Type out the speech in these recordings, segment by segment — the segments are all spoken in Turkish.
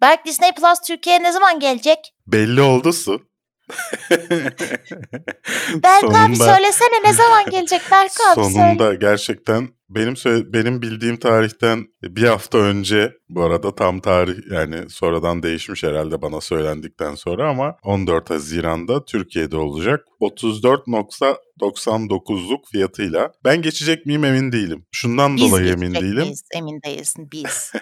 Berk Disney Plus Türkiye'ye ne zaman gelecek? Belli oldu su. Berk abi söylesene ne zaman gelecek Berk abi Sonunda söyle. gerçekten benim benim bildiğim tarihten bir hafta önce bu arada tam tarih yani sonradan değişmiş herhalde bana söylendikten sonra ama 14 Haziran'da Türkiye'de olacak. 34.99'luk fiyatıyla. Ben geçecek miyim emin değilim. Şundan Biz dolayı emin değilim. miyiz? Emin değilsin biz.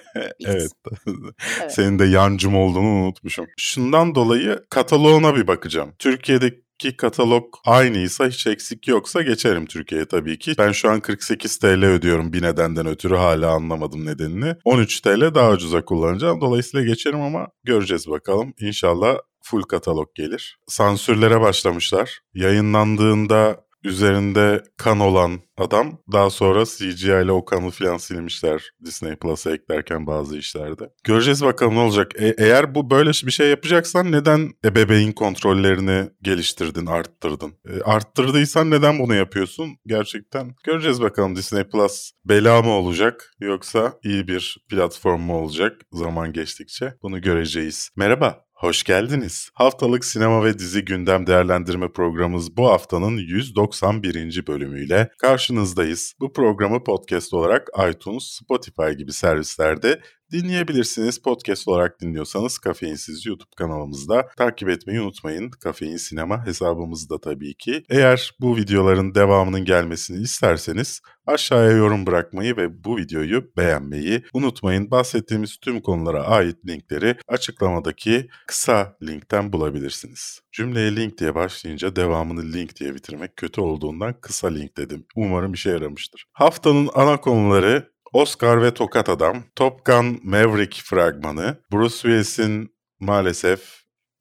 Biz. evet. Evet. Senin de yancım olduğunu unutmuşum. Şundan dolayı kataloğuna bir bakacağım. Türkiye'deki katalog aynıysa hiç eksik yoksa geçerim Türkiye'ye tabii ki. Ben şu an 48 TL ödüyorum bir nedenden ötürü hala anlamadım nedenini. 13 TL daha ucuza kullanacağım. Dolayısıyla geçerim ama göreceğiz bakalım. İnşallah full katalog gelir. Sansürlere başlamışlar. Yayınlandığında üzerinde kan olan adam daha sonra CGI ile o kanı filan silmişler Disney Plus'a eklerken bazı işlerde. Göreceğiz bakalım ne olacak. E- eğer bu böyle bir şey yapacaksan neden ebeveyn kontrollerini geliştirdin, arttırdın? E, arttırdıysan neden bunu yapıyorsun? Gerçekten göreceğiz bakalım Disney Plus bela mı olacak yoksa iyi bir platform mu olacak zaman geçtikçe? Bunu göreceğiz. Merhaba. Hoş geldiniz. Haftalık sinema ve dizi gündem değerlendirme programımız bu haftanın 191. bölümüyle karşınızdayız. Bu programı podcast olarak iTunes, Spotify gibi servislerde dinleyebilirsiniz. Podcast olarak dinliyorsanız Kafeinsiz YouTube kanalımızda takip etmeyi unutmayın. Kafein Sinema hesabımızda tabii ki. Eğer bu videoların devamının gelmesini isterseniz aşağıya yorum bırakmayı ve bu videoyu beğenmeyi unutmayın. Bahsettiğimiz tüm konulara ait linkleri açıklamadaki kısa linkten bulabilirsiniz. Cümleye link diye başlayınca devamını link diye bitirmek kötü olduğundan kısa link dedim. Umarım işe yaramıştır. Haftanın ana konuları Oscar ve Tokat Adam, Top Gun Maverick fragmanı, Bruce Willis'in maalesef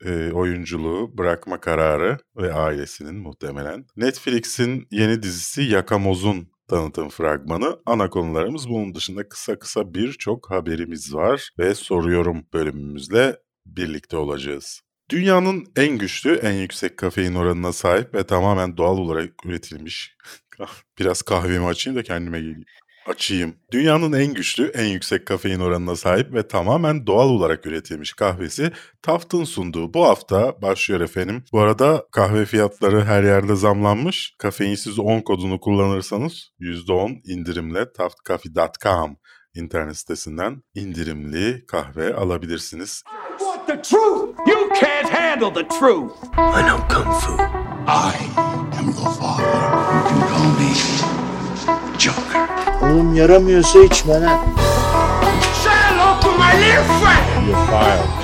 e, oyunculuğu bırakma kararı ve ailesinin muhtemelen. Netflix'in yeni dizisi Yakamoz'un tanıtım fragmanı. Ana konularımız bunun dışında kısa kısa birçok haberimiz var ve soruyorum bölümümüzle birlikte olacağız. Dünyanın en güçlü, en yüksek kafein oranına sahip ve tamamen doğal olarak üretilmiş. Biraz kahvemi açayım da kendime geleyim. Açayım. Dünyanın en güçlü, en yüksek kafein oranına sahip ve tamamen doğal olarak üretilmiş kahvesi Taft'ın sunduğu bu hafta başlıyor efendim. Bu arada kahve fiyatları her yerde zamlanmış. Kafeinsiz 10 kodunu kullanırsanız %10 indirimle taftcoffee.com internet sitesinden indirimli kahve alabilirsiniz. want the truth. You can't handle the truth. I know Kung Fu. I am your father. You can call me Joker. Oğlum yaramıyorsa içme lan. Say hello to my little friend. You're fired.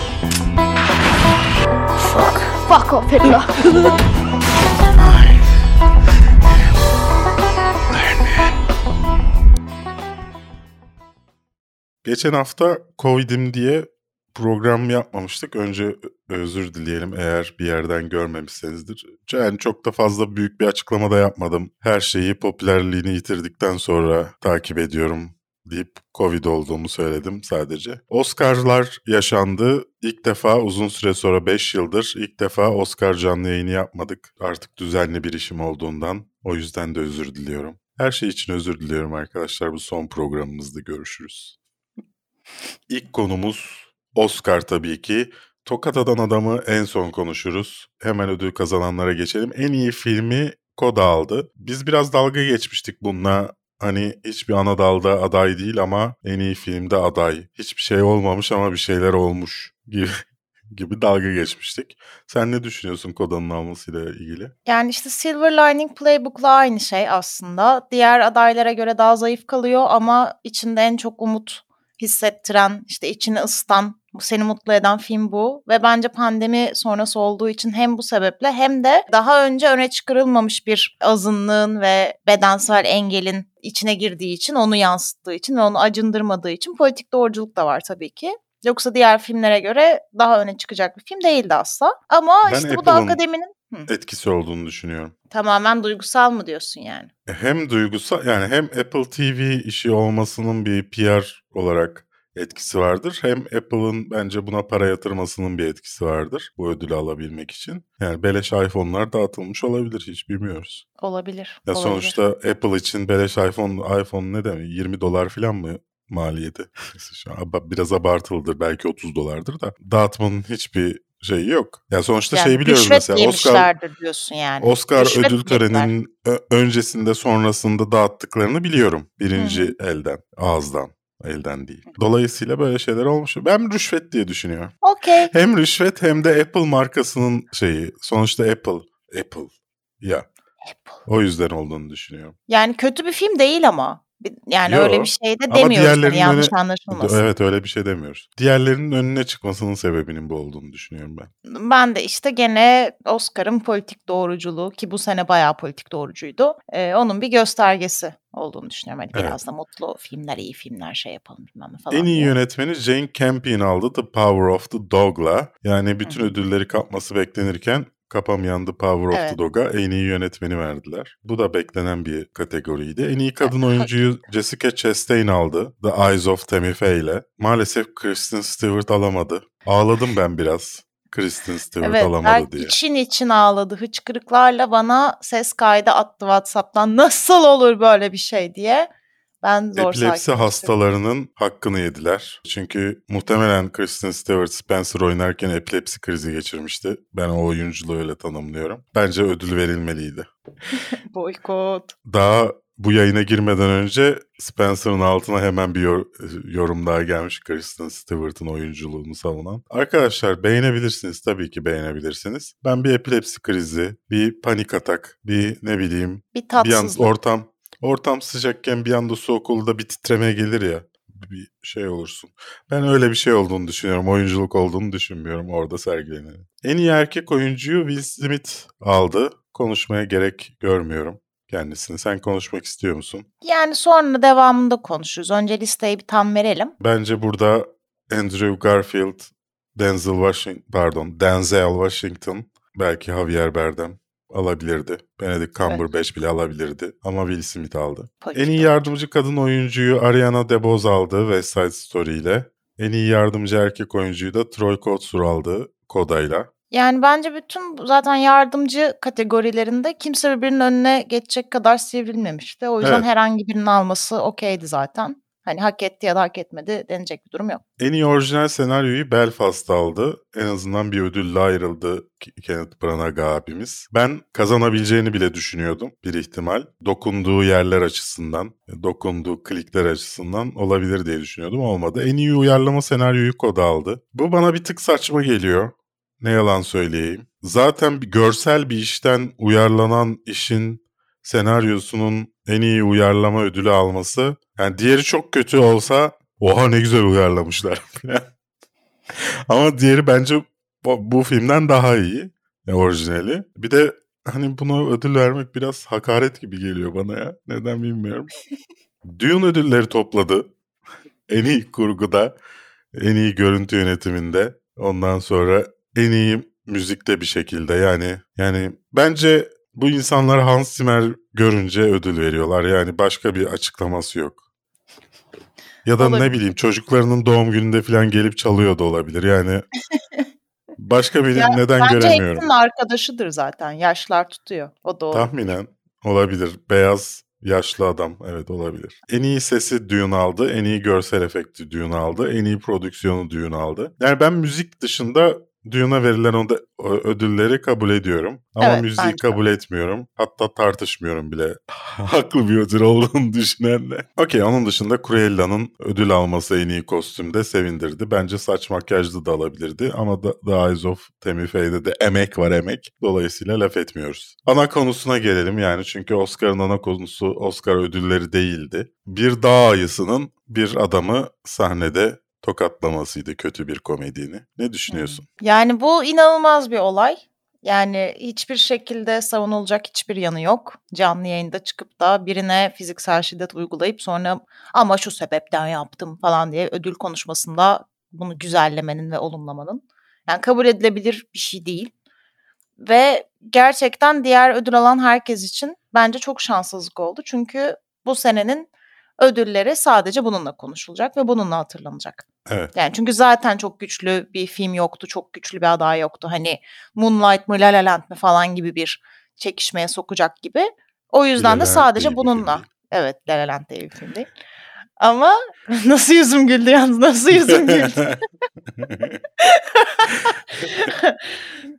Fuck off Hitler. Geçen hafta Covid'im diye program yapmamıştık. Önce özür dileyelim eğer bir yerden görmemişsinizdir. Yani çok da fazla büyük bir açıklama da yapmadım. Her şeyi popülerliğini yitirdikten sonra takip ediyorum deyip Covid olduğumu söyledim sadece. Oscar'lar yaşandı. İlk defa uzun süre sonra 5 yıldır ilk defa Oscar canlı yayını yapmadık. Artık düzenli bir işim olduğundan. O yüzden de özür diliyorum. Her şey için özür diliyorum arkadaşlar. Bu son programımızda görüşürüz. İlk konumuz Oscar tabii ki. Tokat Atan Adam'ı en son konuşuruz. Hemen ödül kazananlara geçelim. En iyi filmi Koda aldı. Biz biraz dalga geçmiştik bununla. Hani hiçbir ana dalda aday değil ama en iyi filmde aday. Hiçbir şey olmamış ama bir şeyler olmuş gibi gibi dalga geçmiştik. Sen ne düşünüyorsun Koda'nın almasıyla ilgili? Yani işte Silver Lining Playbook'la aynı şey aslında. Diğer adaylara göre daha zayıf kalıyor ama içinde en çok umut hissettiren, işte içini ısıtan, seni mutlu eden film bu. Ve bence pandemi sonrası olduğu için hem bu sebeple hem de daha önce öne çıkarılmamış bir azınlığın ve bedensel engelin içine girdiği için, onu yansıttığı için ve onu acındırmadığı için politik doğruculuk da var tabii ki. Yoksa diğer filmlere göre daha öne çıkacak bir film değildi asla. Ama Ben işte bu da Apple'ın- akademinin Hı. Etkisi olduğunu düşünüyorum. tamamen duygusal mı diyorsun yani? Hem duygusal yani hem Apple TV işi olmasının bir PR olarak etkisi vardır. Hem Apple'ın bence buna para yatırmasının bir etkisi vardır bu ödülü alabilmek için. Yani beleş iPhone'lar dağıtılmış olabilir hiç bilmiyoruz. Olabilir. Ya olabilir. sonuçta Apple için beleş iPhone iPhone ne demek 20 dolar falan mı maliyeti. Biraz abartılıdır belki 30 dolardır da dağıtmanın hiçbir şeyi yok. Ya sonuçta Yani şey biliyoruz mesela Oscar diyorsun yani. Oscar Rüşvet ödül töreninin öncesinde sonrasında dağıttıklarını biliyorum. Birinci elden, ağızdan, elden değil. Dolayısıyla böyle şeyler olmuş. Ben rüşvet diye düşünüyorum. Okey. Hem rüşvet hem de Apple markasının şeyi. Sonuçta Apple, Apple. Ya Apple. o yüzden olduğunu düşünüyorum. Yani kötü bir film değil ama. Yani Yo. öyle bir şey de demiyoruz. Hani yanlış öne- anlaşılmasın. Evet öyle bir şey demiyoruz. Diğerlerinin önüne çıkmasının sebebinin bu olduğunu düşünüyorum ben. Ben de işte gene Oscar'ın politik doğruculuğu ki bu sene bayağı politik doğrucuydu. Ee, onun bir göstergesi olduğunu düşünüyorum. Hani Evet. biraz da mutlu filmler, iyi filmler şey yapalım bilmem falan. En iyi diye. yönetmeni Jane Campion aldı The Power of the Dog'la. Yani bütün ödülleri kapması beklenirken kapamayan The Power of Evet. the Dog'a en iyi yönetmeni verdiler. Bu da beklenen bir kategoriydi. En iyi kadın oyuncuyu Jessica Chastain aldı. The Eyes of Tammy Faye ile. Maalesef Kristen Stewart alamadı. Ağladım ben biraz. Kristen Stewart Evet, alamadı diye. için için ağladı. Hıçkırıklarla bana ses kaydı attı WhatsApp'tan. Nasıl olur böyle bir şey diye. Ben zor Epilepsi hastalarının hakkını yediler. Çünkü muhtemelen Kristen Stewart Spencer oynarken epilepsi krizi geçirmişti. Ben o oyunculuğu öyle tanımlıyorum. Bence ödül verilmeliydi. Boykot. Daha bu yayına girmeden önce Spencer'ın altına hemen bir yor- yorum daha gelmiş Kristen Stewart'ın oyunculuğunu savunan. Arkadaşlar beğenebilirsiniz tabii ki beğenebilirsiniz. Ben bir epilepsi krizi, bir panik atak, bir ne bileyim Bir bir tatsızlık. ortam ortam sıcakken bir anda soğuk olur da bir titreme gelir ya bir şey olursun. Ben öyle bir şey olduğunu düşünüyorum. Oyunculuk olduğunu düşünmüyorum orada sergilenen. En iyi erkek oyuncuyu Will Smith aldı. Konuşmaya gerek görmüyorum kendisini. Sen konuşmak istiyor musun? Yani sonra devamında konuşuruz. Önce listeyi bir tam verelim. Bence burada Andrew Garfield, Denzel Washington, pardon, Denzel Washington, belki Javier Bardem alabilirdi. Benedict Cumberbatch bile alabilirdi ama Will Smith aldı. Politik En iyi yardımcı kadın oyuncuyu Ariana DeBose aldı West Side Story ile. En iyi yardımcı erkek oyuncuyu da Troy Kotsur aldı Koda'yla. Yani bence bütün zaten yardımcı kategorilerinde kimse birbirinin önüne geçecek kadar sivrilmemişti. O yüzden Evet. herhangi birinin alması okeydi zaten. Hani hak etti ya da hak etmedi denecek bir durum yok. En iyi orijinal senaryoyu Belfast aldı. En azından bir ödülle ayrıldı Kenneth Branagh abimiz. Ben kazanabileceğini bile düşünüyordum bir ihtimal. Dokunduğu yerler açısından, dokunduğu klikler açısından olabilir diye düşünüyordum. Olmadı. En iyi uyarlama senaryoyu Koda aldı. Bu bana bir tık saçma geliyor. Ne yalan söyleyeyim. Zaten bir görsel bir işten uyarlanan işin senaryosunun en iyi uyarlama ödülü alması. Yani diğeri çok kötü olsa oha ne güzel uyarlamışlar falan. Ama diğeri bence bu, bu filmden daha iyi. ya orijinali. Bir de hani buna ödül vermek biraz hakaret gibi geliyor bana ya. Neden bilmiyorum. Dune ödülleri topladı. en iyi kurguda, en iyi görüntü yönetiminde. Ondan sonra en iyi müzikte bir şekilde yani yani bence bu insanlar Hans Zimmer görünce ödül veriyorlar. Yani başka bir açıklaması yok. Ya da ne Olabilir. bileyim çocuklarının doğum gününde falan gelip çalıyor da olabilir. Yani başka birini Ya, neden Bence göremiyorum. Hex'in arkadaşıdır zaten. Yaşlar tutuyor. O doğru. Tahminen olabilir. Beyaz yaşlı adam evet olabilir. En iyi sesi Dune aldı. En iyi görsel efekti Dune aldı. En iyi prodüksiyonu Dune aldı. Yani ben müzik dışında Dune'a verilen o da, o ödülleri kabul ediyorum. Ama Evet, müziği bence kabul etmiyorum. Hatta tartışmıyorum bile. Haklı bir ödül olduğunu düşünenle. Okey onun dışında Cruella'nın ödül alması en iyi kostümde sevindirdi. Bence saç makyajlı da alabilirdi. Ama The, The Eyes of Tammy Faye'de de emek var emek. Dolayısıyla laf etmiyoruz. Ana konusuna gelelim yani. Çünkü Oscar'ın ana konusu Oscar ödülleri değildi. Bir dağ ayısının bir adamı sahnede tokatlamasıydı kötü bir komedini. Ne düşünüyorsun? Yani bu inanılmaz bir olay. Yani hiçbir şekilde savunulacak hiçbir yanı yok. Canlı yayında çıkıp da birine fiziksel şiddet uygulayıp sonra ama şu sebepten yaptım falan diye ödül konuşmasında bunu güzellemenin ve olumlamanın. Yani kabul edilebilir bir şey değil. Ve gerçekten diğer ödül alan herkes için bence çok şanssızlık oldu. Çünkü bu senenin ödülleri sadece bununla konuşulacak ve bununla hatırlanacak. Evet. Yani çünkü zaten çok güçlü bir film yoktu, çok güçlü bir aday yoktu. Hani Moonlight mı, La La Land mi falan gibi bir çekişmeye sokacak gibi. O yüzden La de sadece bununla. Evet, La La Land diye bir film değil. Ama nasıl yüzüm güldü yalnız nasıl yüzüm güldü.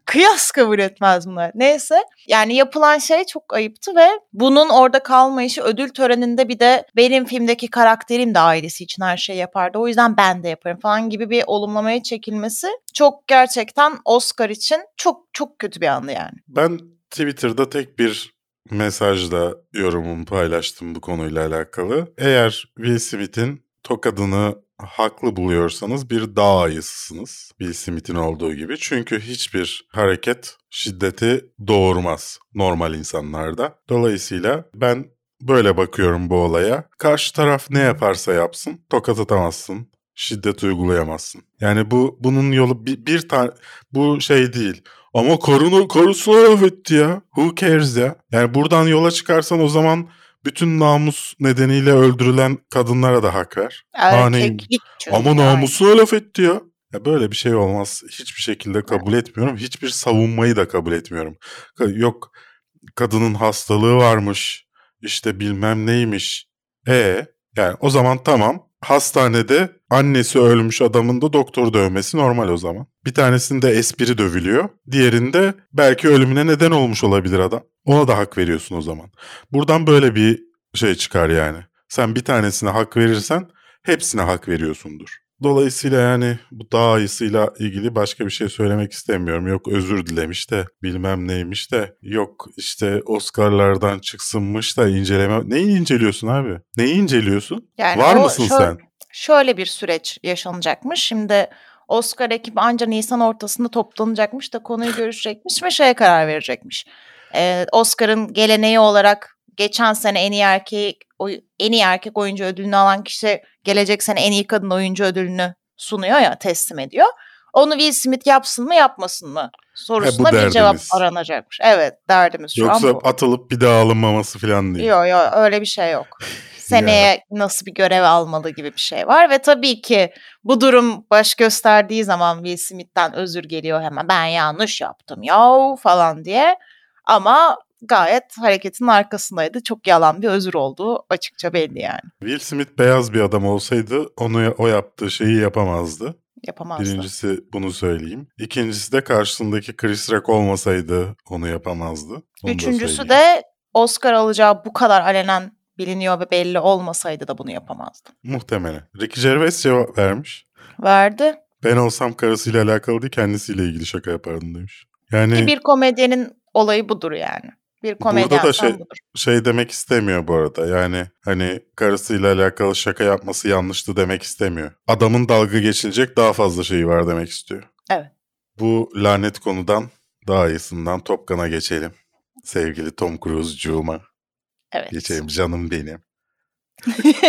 Kıyas kabul etmez bunlar. Neyse yani yapılan şey çok ayıptı ve bunun orada kalmayışı ödül töreninde bir de benim filmdeki karakterim de ailesi için her şey yapardı. O yüzden ben de yaparım falan gibi bir olumlamaya çekilmesi çok gerçekten Oscar için çok çok kötü bir andı yani. Ben Twitter'da tek bir mesajla yorumumu paylaştım bu konuyla alakalı. Eğer Will Smith'in tokadını haklı buluyorsanız bir dağ ayısısınız. Will Smith'in olduğu gibi. Çünkü hiçbir hareket şiddeti doğurmaz normal insanlarda. Dolayısıyla ben böyle bakıyorum bu olaya. Karşı taraf ne yaparsa yapsın tokat atamazsın. Şiddet uygulayamazsın. Yani bu bunun yolu bir, bir tane bu şey değil. Ama karını, karısına laf etti ya. Who cares ya? Yani buradan yola çıkarsan o zaman bütün namus nedeniyle öldürülen kadınlara da hak ver. Erkeklik çünkü Ama namusuna laf etti ya. Ya böyle bir şey olmaz. Hiçbir şekilde kabul etmiyorum. Hiçbir savunmayı da kabul etmiyorum. Yok kadının hastalığı varmış. işte bilmem neymiş. E yani o zaman tamam. Hastanede annesi ölmüş adamın da doktor dövmesi normal o zaman. Bir tanesinde espri dövülüyor. Diğerinde belki ölümüne neden olmuş olabilir adam. Ona da hak veriyorsun o zaman. Buradan böyle bir şey çıkar yani. Sen bir tanesine hak verirsen hepsine hak veriyorsundur. Dolayısıyla yani bu dağ ayısıyla ilgili başka bir şey söylemek istemiyorum. Yok özür dilemiş de bilmem neymiş de yok işte Oscar'lardan çıksınmış da inceleme. Neyi inceliyorsun abi? Neyi inceliyorsun? Yani Var o mısın şöyle- sen? Şöyle bir süreç yaşanacakmış. Şimdi Oscar ekibi anca Nisan ortasında toplanacakmış da konuyu görüşecekmiş ve şeye karar verecekmiş. Ee, Oscar'ın geleneği olarak geçen sene en iyi erkek oy- en iyi erkek oyuncu ödülünü alan kişi gelecek sene en iyi kadın oyuncu ödülünü sunuyor ya teslim ediyor. Onu Will Smith yapsın mı yapmasın mı sorusuna bir cevap derdimiz. aranacakmış. Evet derdimiz şu Yoksa an bu. atılıp bir daha alınmaması falan değil. Yok yok öyle bir şey yok. Seneye nasıl bir görev almalı gibi bir şey var ve tabii ki bu durum baş gösterdiği zaman Will Smith'ten özür geliyor hemen ben yanlış yaptım ya falan diye ama gayet hareketin arkasındaydı. Çok yalan bir özür olduğu açıkça belli yani. Will Smith beyaz bir adam olsaydı onu o yaptığı şeyi yapamazdı. Yapamazdı. Birincisi bunu söyleyeyim. İkincisi de karşısındaki Chris Rock olmasaydı onu yapamazdı. Onu Üçüncüsü de Oscar alacağı bu kadar alenen biliniyor ve belli olmasaydı da bunu yapamazdı. Muhtemelen. Ricky Gervais cevap vermiş. Verdi. Ben olsam karısıyla alakalı değil kendisiyle ilgili şaka yapardım demiş. Yani Ki bir komedyenin olayı budur yani. Bir komedyen da şey- budur. şey demek istemiyor bu arada. Yani hani karısıyla alakalı şaka yapması yanlıştı demek istemiyor. Adamın dalga geçilecek daha fazla şeyi var demek istiyor. Evet. Bu lanet konudan daha iyisinden Top Gun'a geçelim. Sevgili Tom Cruise'cuğuma Evet. geçelim canım benim.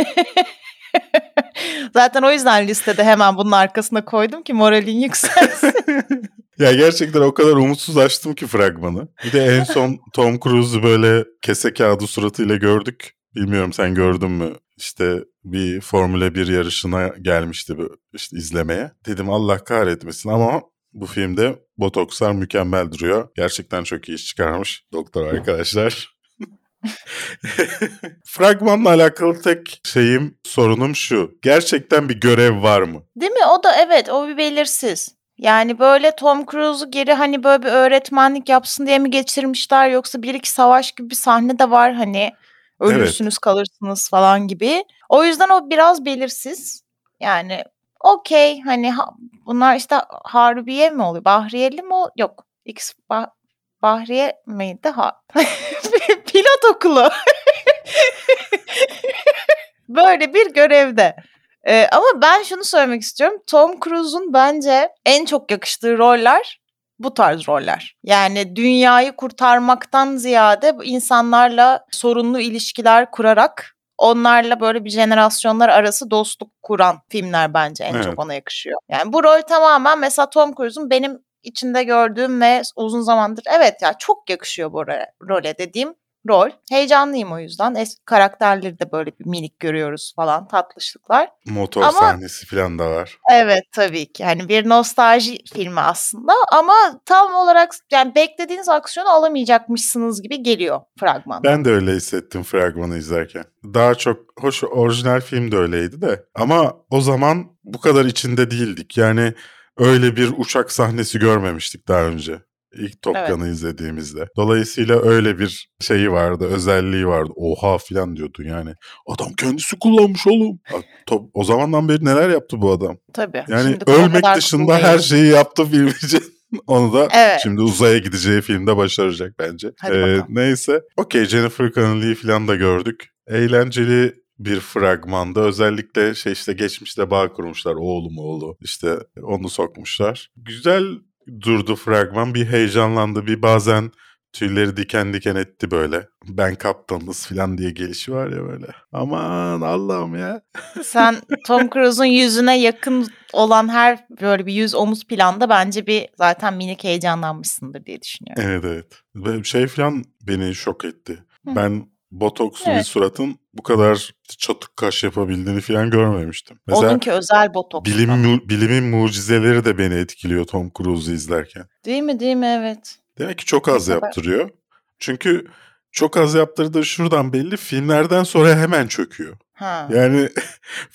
Zaten o yüzden listede hemen bunun arkasına koydum ki moralin yükselsin. ya gerçekten o kadar umutsuz açtım ki fragmanı. Bir de en son Tom Cruise'u böyle kese kağıdı suratıyla gördük. Bilmiyorum sen gördün mü? İşte bir Formula 1 yarışına gelmişti işte izlemeye. Dedim Allah kahretmesin ama bu filmde botokslar mükemmel duruyor. Gerçekten çok iyi iş çıkarmış doktor arkadaşlar. Fragmanla alakalı tek şeyim, sorunum şu. Gerçekten bir görev var mı? Değil mi? O da evet o bir belirsiz. Yani böyle Tom Cruise'u geri hani böyle bir öğretmenlik yapsın diye mi geçirmişler yoksa bir iki savaş gibi bir sahne de var hani ölürsünüz kalırsınız falan gibi. O yüzden o biraz belirsiz. Yani okey hani ha- bunlar işte Harbiye mi oluyor? Bahriyeli mi? ol- Yok. X bah- Bahriye miydi? Ha. Pilot okulu. Böyle bir görevde. Ee, ama ben şunu söylemek istiyorum. Tom Cruise'un bence en çok yakıştığı roller bu tarz roller. Yani dünyayı kurtarmaktan ziyade insanlarla sorunlu ilişkiler kurarak onlarla böyle bir jenerasyonlar arası dostluk kuran filmler bence en Evet. çok ona yakışıyor. Yani bu rol tamamen mesela Tom Cruise'un benim içinde gördüğüm ve uzun zamandır evet ya çok yakışıyor bu role, role dediğim rol. Heyecanlıyım o yüzden. Eski karakterleri de böyle bir minik görüyoruz falan tatlışlıklar. Motor Ama- sahnesi falan da var. Evet tabii ki. Hani bir nostalji filmi aslında ama tam olarak yani beklediğiniz aksiyonu alamayacakmışsınız gibi geliyor fragmanda. Ben de öyle hissettim fragmanı izlerken. Daha çok hoş orijinal film de öyleydi de. Ama o zaman bu kadar içinde değildik. Yani öyle bir uçak sahnesi görmemiştik daha önce. İlk Top Evet. Gun'ı izlediğimizde. Dolayısıyla öyle bir şeyi vardı, özelliği vardı. Oha falan diyordun yani. Adam kendisi kullanmış oğlum. Top, o zamandan beri neler yaptı bu adam? Tabii. Yani Şimdi ölmek dışında her şeyi yaptı film için. Onu da Evet. şimdi uzaya gideceği filmde başaracak bence. Ee, Hadi bakalım. neyse. Okey Jennifer Connelly'i falan da gördük. Eğlenceli bir fragmanda özellikle şey işte geçmişte bağ kurmuşlar oğlum oğlu işte onu sokmuşlar. Güzel durdu fragman bir heyecanlandı bir bazen tüyleri diken diken etti böyle. Ben kaptanınız falan diye gelişi var ya böyle. Aman Allah'ım ya. Sen Tom Cruise'un yüzüne yakın olan her böyle bir yüz omuz planda bence bir zaten minik heyecanlanmışsındır diye düşünüyorum. Evet evet. Ve şey falan beni şok etti. Hı. Ben botokslu bir Evet. suratın bu kadar çatık kaş yapabildiğini falan görmemiştim. Mesela Onunki özel botoks. bilim, bilimin mucizeleri de beni etkiliyor Tom Cruise'u izlerken. Değil mi değil mi evet. Demek ki çok az yaptırıyor. Çünkü çok az yaptırdığı şuradan belli filmlerden sonra hemen çöküyor. Ha. Yani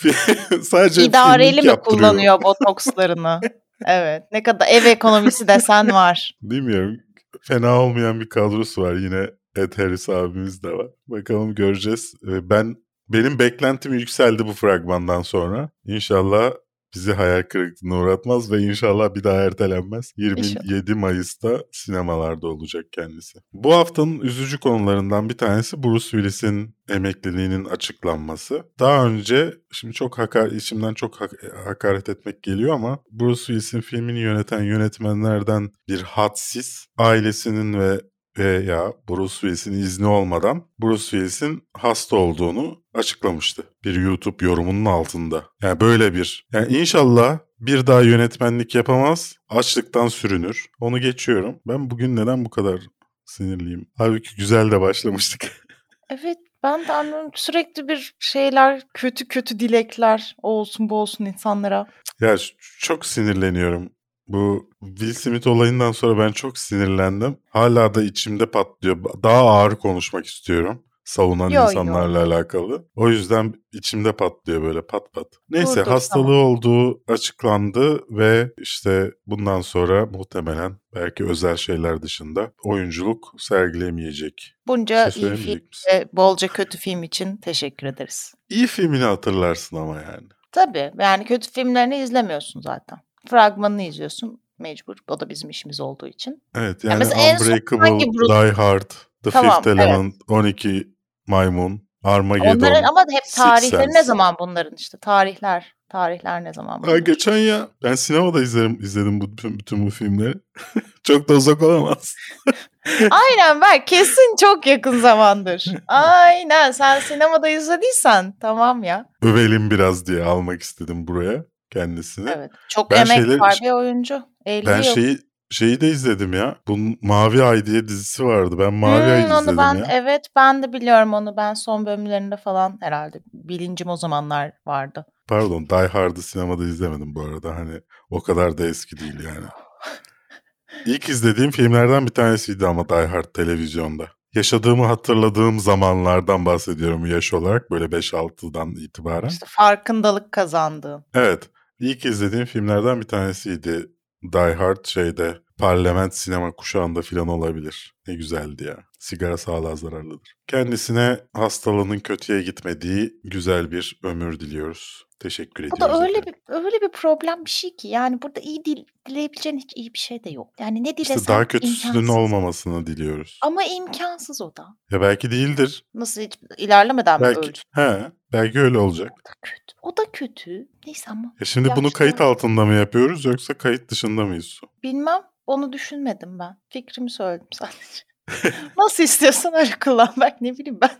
sadece İdareli mi yaptırıyor. kullanıyor botokslarını? evet. Ne kadar ev ekonomisi desen var. Bilmiyorum. Fena olmayan bir kadrosu var. Yine Ed Harris abimiz de var. Bakalım göreceğiz. Ee, Ben benim beklentim yükseldi bu fragmandan sonra. İnşallah bizi hayal kırıklığına uğratmaz ve inşallah bir daha ertelenmez. 27 Mayıs'ta sinemalarda olacak kendisi. Bu haftanın üzücü konularından bir tanesi Bruce Willis'in emekliliğinin açıklanması. Daha önce şimdi çok hakar içimden çok hak- hakaret etmek geliyor ama Bruce Willis'in filmini yöneten yönetmenlerden bir hadsiz ailesinin ve veya Bruce Willis'in izni olmadan Bruce Willis'in hasta olduğunu açıklamıştı. Bir YouTube yorumunun altında. Yani böyle bir. Yani inşallah bir daha yönetmenlik yapamaz, açlıktan sürünür. Onu geçiyorum. Ben bugün neden bu kadar sinirliyim? Halbuki güzel de başlamıştık. Evet ben de anlıyorum. Sürekli bir şeyler, kötü kötü dilekler o olsun bu olsun insanlara. Ya çok sinirleniyorum. Bu Will Smith olayından sonra ben çok sinirlendim. Hala da içimde patlıyor. Daha ağır konuşmak istiyorum. Savunan Yo, yo. insanlarla alakalı. O yüzden içimde patlıyor böyle pat pat. Neyse dur, hastalığı tamam. olduğu açıklandı ve işte bundan sonra muhtemelen belki özel şeyler dışında oyunculuk sergilemeyecek. Bunca şey iyi film ve bolca kötü film için teşekkür ederiz. İyi filmini hatırlarsın ama yani. Tabii yani kötü filmlerini izlemiyorsun zaten. Fragmanını izliyorsun mecbur. O da bizim işimiz olduğu için. Evet Ya yani en son Unbreakable, hangi Bruce- Die Hard, The Tamam, Fifth evet. Element, 12 Maymun, Armageddon. Onların ama hep tarihleri ne zaman bunların işte tarihler. Tarihler ne zaman Ha, bunlar? geçen ya ben sinemada izledim, izledim bu, bütün, bütün bu filmleri. Çok da uzak olamaz. Aynen ben kesin çok yakın zamandır. Aynen sen sinemada izlediysen tamam ya. Övelim biraz diye almak istedim buraya kendisini. Evet. Çok Ben emek şeyleri- var bir oyuncu. 50 Ben yıl. şeyi şeyi de izledim ya. Bunun Mavi Ay diye dizisi vardı. Ben Mavi Hmm, Ay'ı onu izledim ben ya. evet ben de biliyorum onu. Ben son bölümlerinde falan herhalde bilincim o zamanlar vardı. Pardon Die Hard'ı sinemada izlemedim bu arada. Hani o kadar da eski değil yani. İlk izlediğim filmlerden bir tanesiydi ama Die Hard televizyonda. Yaşadığımı hatırladığım zamanlardan bahsediyorum yaş olarak böyle 5-6'dan itibaren. İşte farkındalık kazandığın. Evet ilk izlediğim filmlerden bir tanesiydi. Die Hard şeyde parlament sinema kuşağında filan olabilir. Ne güzeldi ya. Sigara sağlığa zararlıdır. Kendisine hastalığının kötüye gitmediği güzel bir ömür diliyoruz. Teşekkür Bu ediyoruz. da öyle efendim. bir öyle bir problem bir şey ki yani burada iyi dil, dileyebileceğin hiç iyi bir şey de yok. Yani ne dilesen İşte daha kötüsünün imkansız. olmamasını diliyoruz. Ama imkansız o da. Ya belki değildir. Nasıl hiç ilerlemeden mi Belki öldü? he, belki öyle olacak. O da kötü. O da kötü. Neyse ama Ya şimdi bunu kayıt altında mı yapıyoruz yoksa kayıt dışında mıyız? Bilmem. Onu düşünmedim ben. Fikrimi söyledim sadece. Nasıl istiyorsan öyle kullan. Bak ne bileyim ben.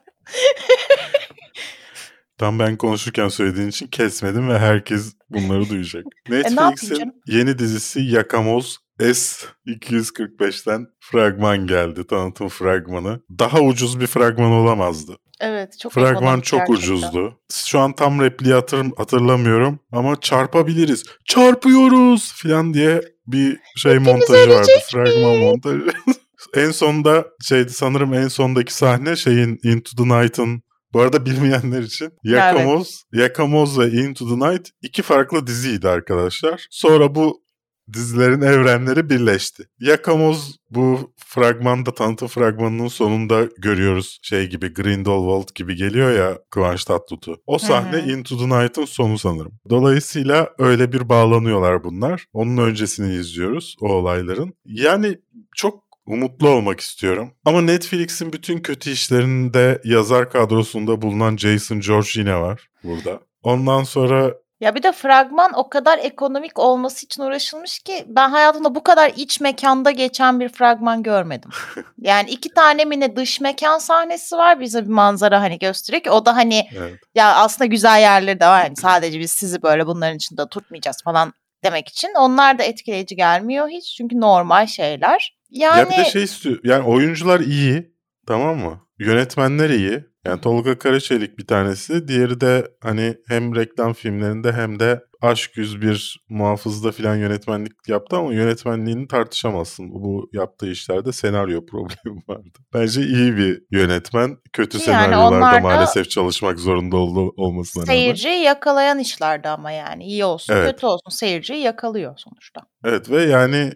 Tam ben konuşurken söylediğin için kesmedim ve herkes bunları duyacak. E, Netflix'in canım? yeni dizisi Yakamoz S245'ten fragman geldi. Tanıtım fragmanı. Daha ucuz bir fragman olamazdı. Evet çok Fragman çok gerçekten. ucuzdu. Şu an tam repliği hatır, hatırlamıyorum ama çarpabiliriz. Çarpıyoruz falan diye bir şey montajı vardı. Fragman montajı. en sonda şeydi sanırım en sondaki sahne şeyin Into the Night'ın bu arada bilmeyenler için Yakamoz, Yakamoz ve Into the Night iki farklı diziydi arkadaşlar. Sonra bu dizilerin evrenleri birleşti. Yakamoz bu fragmanda tanıtım fragmanının sonunda görüyoruz. Şey gibi Grindelwald gibi geliyor ya Kıvanç Tatlıtuğ. O sahne hı. Into the Night'ın sonu sanırım. Dolayısıyla öyle bir bağlanıyorlar bunlar. Onun öncesini izliyoruz o olayların. Yani çok umutlu olmak istiyorum. Ama Netflix'in bütün kötü işlerinde yazar kadrosunda bulunan Jason George yine var burada. Ondan sonra Ya bir de fragman o kadar ekonomik olması için uğraşılmış ki ben hayatımda bu kadar iç mekanda geçen bir fragman görmedim. Yani iki tane mi ne dış mekan sahnesi var bize bir manzara hani gösteriyor ki o da hani evet, ya aslında güzel yerleri de var. Yani sadece biz sizi böyle bunların içinde tutmayacağız falan demek için. Onlar da etkileyici gelmiyor hiç çünkü normal şeyler. Yani Ya bir de şey istiyor. Yani oyuncular iyi. Tamam mı? Yönetmenler iyi. Yani Tolga Karaçelik bir tanesi. Diğeri de hani hem reklam filmlerinde hem de Aşk 101 muhafızda filan yönetmenlik yaptı ama yönetmenliğini tartışamazsın. Bu yaptığı işlerde senaryo problemi vardı. Bence iyi bir yönetmen. Kötü Yani senaryolarda maalesef çalışmak zorunda oldu, olmasına rağmen. seyirciyi yakalayan işlerdi ama yani iyi olsun Evet. kötü olsun seyirciyi yakalıyor sonuçta. Evet ve yani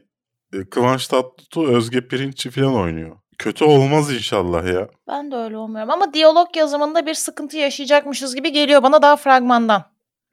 e, Kıvanç Tatlıtuğ, Özge Pirinççi falan oynuyor. Kötü olmaz inşallah ya. Ben de öyle olmuyorum ama diyalog yazımında bir sıkıntı yaşayacakmışız gibi geliyor bana daha fragmandan.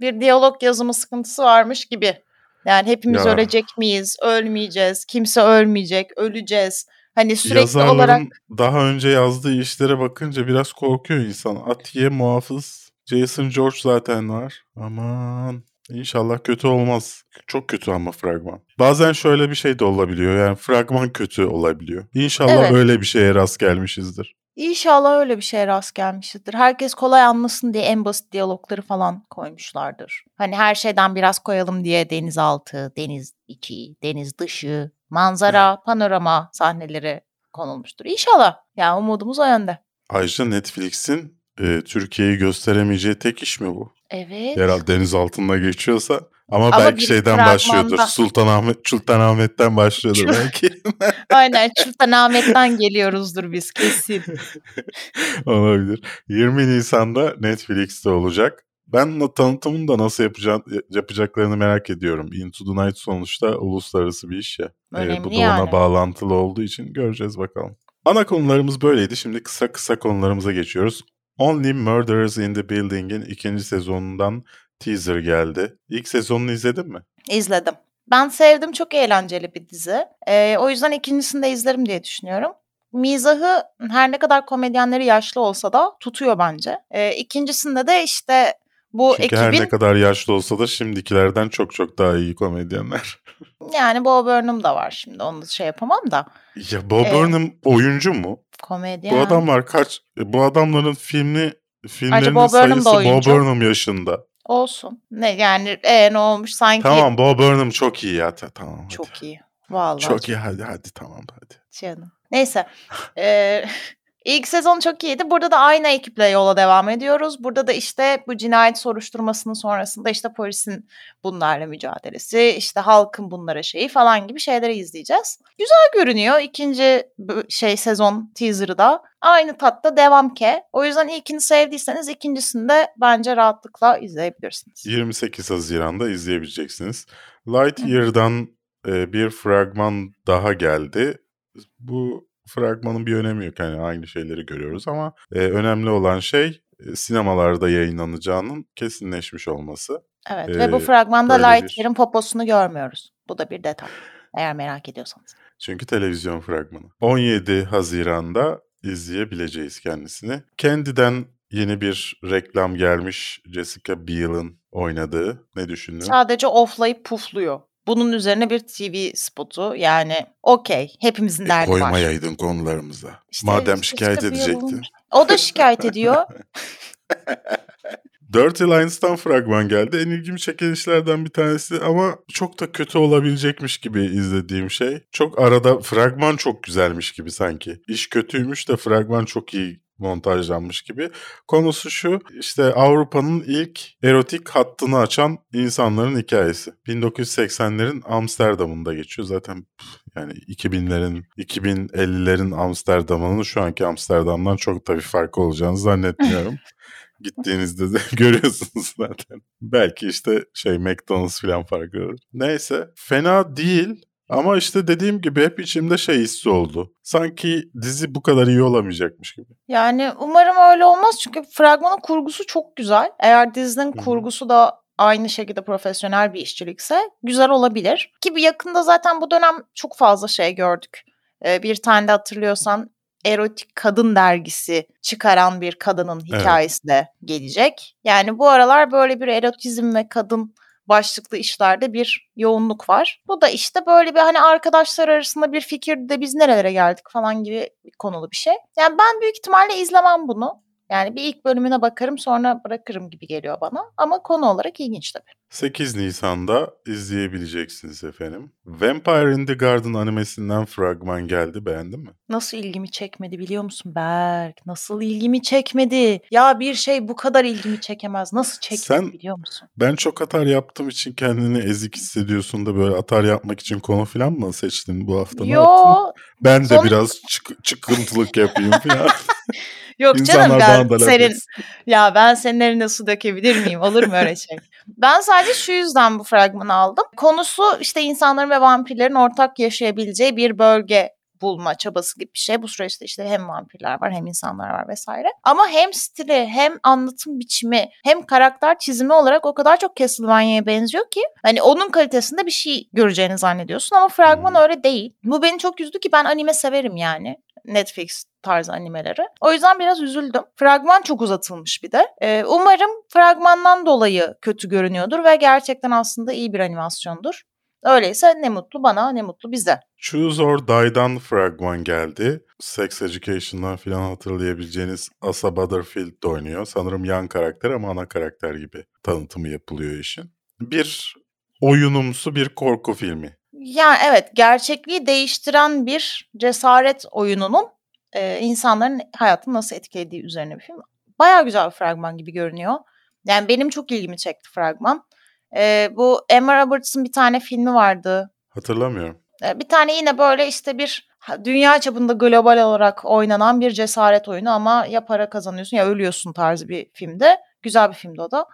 Bir diyalog yazımı sıkıntısı varmış gibi. Yani hepimiz Ya. ölecek miyiz? Ölmeyeceğiz. Kimse ölmeyecek. Öleceğiz. Hani sürekli Yazarların olarak daha önce yazdığı işlere bakınca biraz korkuyor insan. Atiye muhafız, Jason George zaten var. Aman inşallah kötü olmaz. Çok kötü ama fragman. Bazen şöyle bir şey de olabiliyor. Yani fragman kötü olabiliyor. İnşallah Evet. öyle bir şeye rast gelmişizdir. İnşallah öyle bir şeye rast gelmişizdir. Herkes kolay anlasın diye en basit diyalogları falan koymuşlardır. Hani her şeyden biraz koyalım diye denizaltı, deniz içi, deniz dışı, manzara, panorama sahneleri konulmuştur. İnşallah. Yani umudumuz o yönde. Ayrıca Netflix'in e, Türkiye'yi gösteremeyeceği tek iş mi bu? Evet. Herhalde deniz altında geçiyorsa. Ama, Ama belki şeyden fragmanda. başlıyordur. Sultanahmet, Sultanahmet'ten başlıyordur belki. Aynen Sultanahmet'ten geliyoruzdur biz kesin. Olabilir. 20 Nisan'da Netflix'te olacak. Ben tanıtımını da nasıl yapacak, yapacaklarını merak ediyorum. Into the Night sonuçta uluslararası bir iş ya. Ee, Önemli bu da ona yani. bağlantılı olduğu için göreceğiz bakalım. Ana konularımız böyleydi. Şimdi kısa kısa konularımıza geçiyoruz. Only Murderers in the Building'in ikinci sezonundan teaser geldi. İlk sezonunu izledin mi? İzledim. Ben sevdim. Çok eğlenceli bir dizi. Ee, o yüzden ikincisini de izlerim diye düşünüyorum. Mizahı her ne kadar komedyenleri yaşlı olsa da tutuyor bence. Ee, ikincisinde de işte bu Çünkü her ekibin ne kadar yaşlı olsa da şimdikilerden çok çok daha iyi komedyenler. yani Bob Burnham da var şimdi onu şey yapamam da Ya Bob Ee, Burnham oyuncu mu? Komedyen. Bu adamlar kaç? e, Bu adamların filmi filmlerinin Bob sayısı Bob. Burnham yaşında. Olsun. Ne yani e, ne olmuş sanki Tamam Bob Burnham çok iyi ya. Ta- Tamam hadi. çok iyi. Vallahi Çok iyi hadi hadi tamam hadi. Canım. Neyse. Ee, ilk sezon çok iyiydi. Burada da aynı ekiple yola devam ediyoruz. Burada da işte bu cinayet soruşturmasının sonrasında işte polisin bunlarla mücadelesi, işte halkın bunlara şeyi falan gibi şeyleri izleyeceğiz. Güzel görünüyor. İkinci şey sezon teaser'ı da aynı tatta devam ke. O yüzden ilkini sevdiyseniz ikincisini de bence rahatlıkla izleyebilirsiniz. 28 Haziran'da izleyebileceksiniz. Lightyear'dan bir fragman daha geldi. Bu fragmanın bir önemi yok. Yani aynı şeyleri görüyoruz ama e, önemli olan şey e, sinemalarda yayınlanacağının kesinleşmiş olması. Evet Ee, ve bu fragmanda böyle bir- Lightyear'ın poposunu görmüyoruz. Bu da bir detay. Eğer merak ediyorsanız. Çünkü televizyon fragmanı. 17 Haziran'da izleyebileceğiz kendisini. Candy'den yeni bir reklam gelmiş. Jessica Biel'ın oynadığı. Ne düşündün? Sadece offlayıp pufluyor. Bunun üzerine bir TV spotu yani okey hepimizin E, derdi var. koymayaydın konularımıza. İşte Madem şikayet Biel edecektin. O da şikayet ediyor. Dirty Lines'tan fragman geldi. En ilgimi çeken işlerden bir tanesi ama çok da kötü olabilecekmiş gibi izlediğim şey. Çok arada fragman çok güzelmiş gibi sanki. İş kötüymüş de fragman çok iyi montajlanmış gibi. Konusu şu işte Avrupa'nın ilk erotik hattını açan insanların hikayesi. 1980'lerin Amsterdam'ında geçiyor. Zaten yani 2000'lerin 2050'lerin Amsterdam'ının şu anki Amsterdam'dan çok da bir fark olacağını zannetmiyorum. Gittiğinizde de görüyorsunuz zaten. Belki işte şey McDonald's falan farkı. Neyse fena değil ama işte dediğim gibi hep içimde şey hissi oldu. Sanki dizi bu kadar iyi olamayacakmış gibi. Yani umarım öyle olmaz çünkü fragmanın kurgusu çok güzel. Eğer dizinin Hı hı. kurgusu da aynı şekilde profesyonel bir işçilikse güzel olabilir. Ki yakında zaten bu dönem çok fazla şey gördük. Ee, bir tane de hatırlıyorsan erotik kadın dergisi çıkaran bir kadının Evet. hikayesi de gelecek. Yani bu aralar böyle bir erotizm ve kadın başlıklı işlerde bir yoğunluk var. Bu da işte böyle bir hani arkadaşlar arasında bir fikirde biz nerelere geldik falan gibi konulu bir şey. Yani ben büyük ihtimalle izlemem bunu. Yani bir ilk bölümüne bakarım sonra bırakırım gibi geliyor bana. Ama konu olarak ilginç tabii. 8 Nisan'da izleyebileceksiniz efendim. Vampire in the Garden animesinden fragman geldi. Beğendin mi? Nasıl ilgimi çekmedi biliyor musun Berk? Nasıl ilgimi çekmedi? Ya bir şey bu kadar ilgimi çekemez. Nasıl çekmedi Sen- biliyor musun? Ben çok atar yaptığım için kendini ezik hissediyorsun da böyle atar yapmak için konu falan mı seçtin bu hafta? Yo, Ben de Son- biraz çık- çıkıntılık yapayım falan. yok canım İnsanlar ben senin ya ben senin eline su dökebilir miyim? Olur mu öyle şey? Ben sadece şu yüzden bu fragmanı aldım. Konusu işte insanların ve vampirlerin ortak yaşayabileceği bir bölge bulma çabası gibi bir şey. Bu süreçte işte hem vampirler var hem insanlar var vesaire. Ama hem stili hem anlatım biçimi hem karakter çizimi olarak o kadar çok Castlevania'ya benziyor ki hani onun kalitesinde bir şey göreceğini zannediyorsun ama fragman Hmm. öyle değil. Bu beni çok üzdü ki ben anime severim yani. Netflix tarzı animeleri. O yüzden biraz üzüldüm. Fragman çok uzatılmış bir de. Ee, umarım fragmandan dolayı kötü görünüyordur ve gerçekten aslında iyi bir animasyondur. Öyleyse ne mutlu bana ne mutlu bize. Choose or Die'dan fragman geldi. Sex Education'dan falan hatırlayabileceğiniz Asa Butterfield de oynuyor. Sanırım yan karakter ama ana karakter gibi tanıtımı yapılıyor işin. Bir oyunumsu bir korku filmi. Yani evet gerçekliği değiştiren bir cesaret oyununun e, insanların hayatını nasıl etkilediği üzerine bir film. Bayağı güzel bir fragman gibi görünüyor. Yani benim çok ilgimi çekti fragman. E, bu Emma Roberts'ın bir tane filmi vardı. Hatırlamıyorum. E, bir tane yine böyle işte bir dünya çapında global olarak oynanan bir cesaret oyunu ama ya para kazanıyorsun ya ölüyorsun tarzı bir filmde. Güzel bir filmdi o da.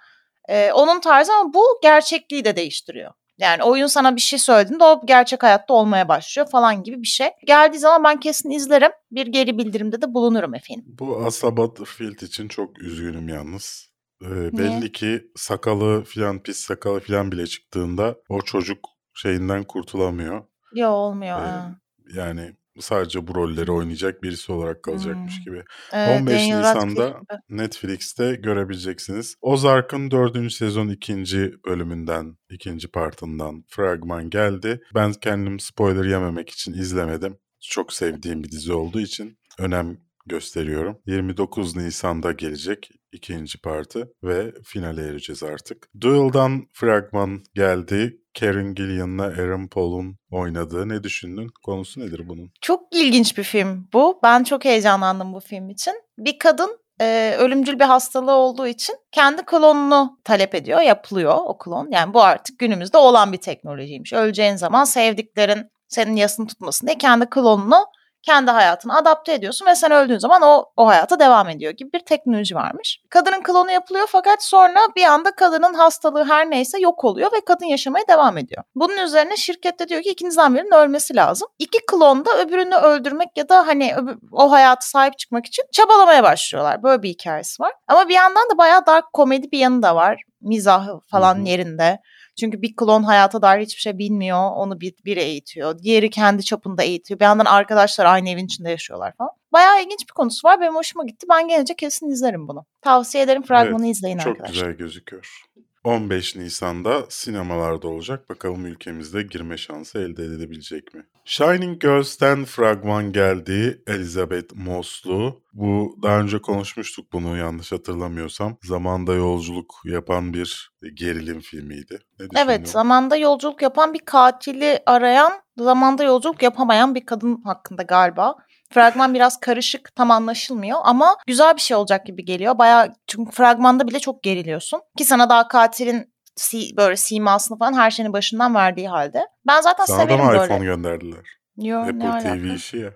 E, onun tarzı ama bu gerçekliği de değiştiriyor. Yani oyun sana bir şey söylediğinde o gerçek hayatta olmaya başlıyor falan gibi bir şey. Geldiği zaman ben kesin izlerim. Bir geri bildirimde de bulunurum efendim. Bu Asa Butterfield için çok üzgünüm yalnız. Ee, belli ki sakalı filan pis sakalı filan bile çıktığında o çocuk şeyinden kurtulamıyor. Yo olmuyor. Ee. Yani sadece bu rolleri oynayacak birisi olarak kalacakmış Hmm. gibi. Evet, 15 Daniel Nisan'da Radcliffe. Netflix'te görebileceksiniz. Ozark'ın 4. sezon 2. bölümünden, 2. partından fragman geldi. Ben kendim spoiler yememek için izlemedim. Çok sevdiğim bir dizi olduğu için önem gösteriyorum. 29 Nisan'da gelecek ikinci partı ve finale ereceğiz artık. Duel'dan fragman geldi. Karen Gillian'la Aaron Paul'un oynadığı. Ne düşündün? Konusu nedir bunun? Çok ilginç bir film bu. Ben çok heyecanlandım bu film için. Bir kadın e, ölümcül bir hastalığı olduğu için kendi klonunu talep ediyor, yapılıyor o klon. Yani bu artık günümüzde olan bir teknolojiymiş. Öleceğin zaman sevdiklerin senin yasını tutmasın diye kendi klonunu kendi hayatına adapte ediyorsun ve sen öldüğün zaman o, o hayata devam ediyor gibi bir teknoloji varmış. Kadının klonu yapılıyor fakat sonra bir anda kadının hastalığı her neyse yok oluyor ve kadın yaşamaya devam ediyor. Bunun üzerine şirket de diyor ki ikinizden birinin ölmesi lazım. İki klon da öbürünü öldürmek ya da hani o hayata sahip çıkmak için çabalamaya başlıyorlar. Böyle bir hikayesi var. Ama bir yandan da bayağı dark komedi bir yanı da var. Mizahı falan Hı hı. yerinde. Çünkü bir klon hayata dair hiçbir şey bilmiyor. Onu bir, biri eğitiyor. Diğeri kendi çapında eğitiyor. Bir yandan arkadaşlar aynı evin içinde yaşıyorlar falan. Bayağı ilginç bir konusu var. Benim hoşuma gitti. Ben gelince kesin izlerim bunu. Tavsiye ederim. Fragmanı izleyin Çok arkadaşlar. güzel gözüküyor. 15 Nisan'da sinemalarda olacak. Bakalım ülkemizde girme şansı elde edilebilecek mi? Shining Girls'ten fragman geldi. Elizabeth Moss'lu. Bu daha önce konuşmuştuk bunu yanlış hatırlamıyorsam. Zamanda yolculuk yapan bir gerilim filmiydi. Ne Evet, zamanda yolculuk yapan bir katili arayan, zamanda yolculuk yapamayan bir kadın hakkında galiba. Fragman biraz karışık, tam anlaşılmıyor ama güzel bir şey olacak gibi geliyor. Bayağı çünkü fragmanda bile çok geriliyorsun. Ki sana daha katilin si- böyle simasını falan her şeyini başından verdiği halde. Ben zaten Sana da severim mı böyle. iPhone gönderdiler? Yo, ne Apple alaka? TV işi ya.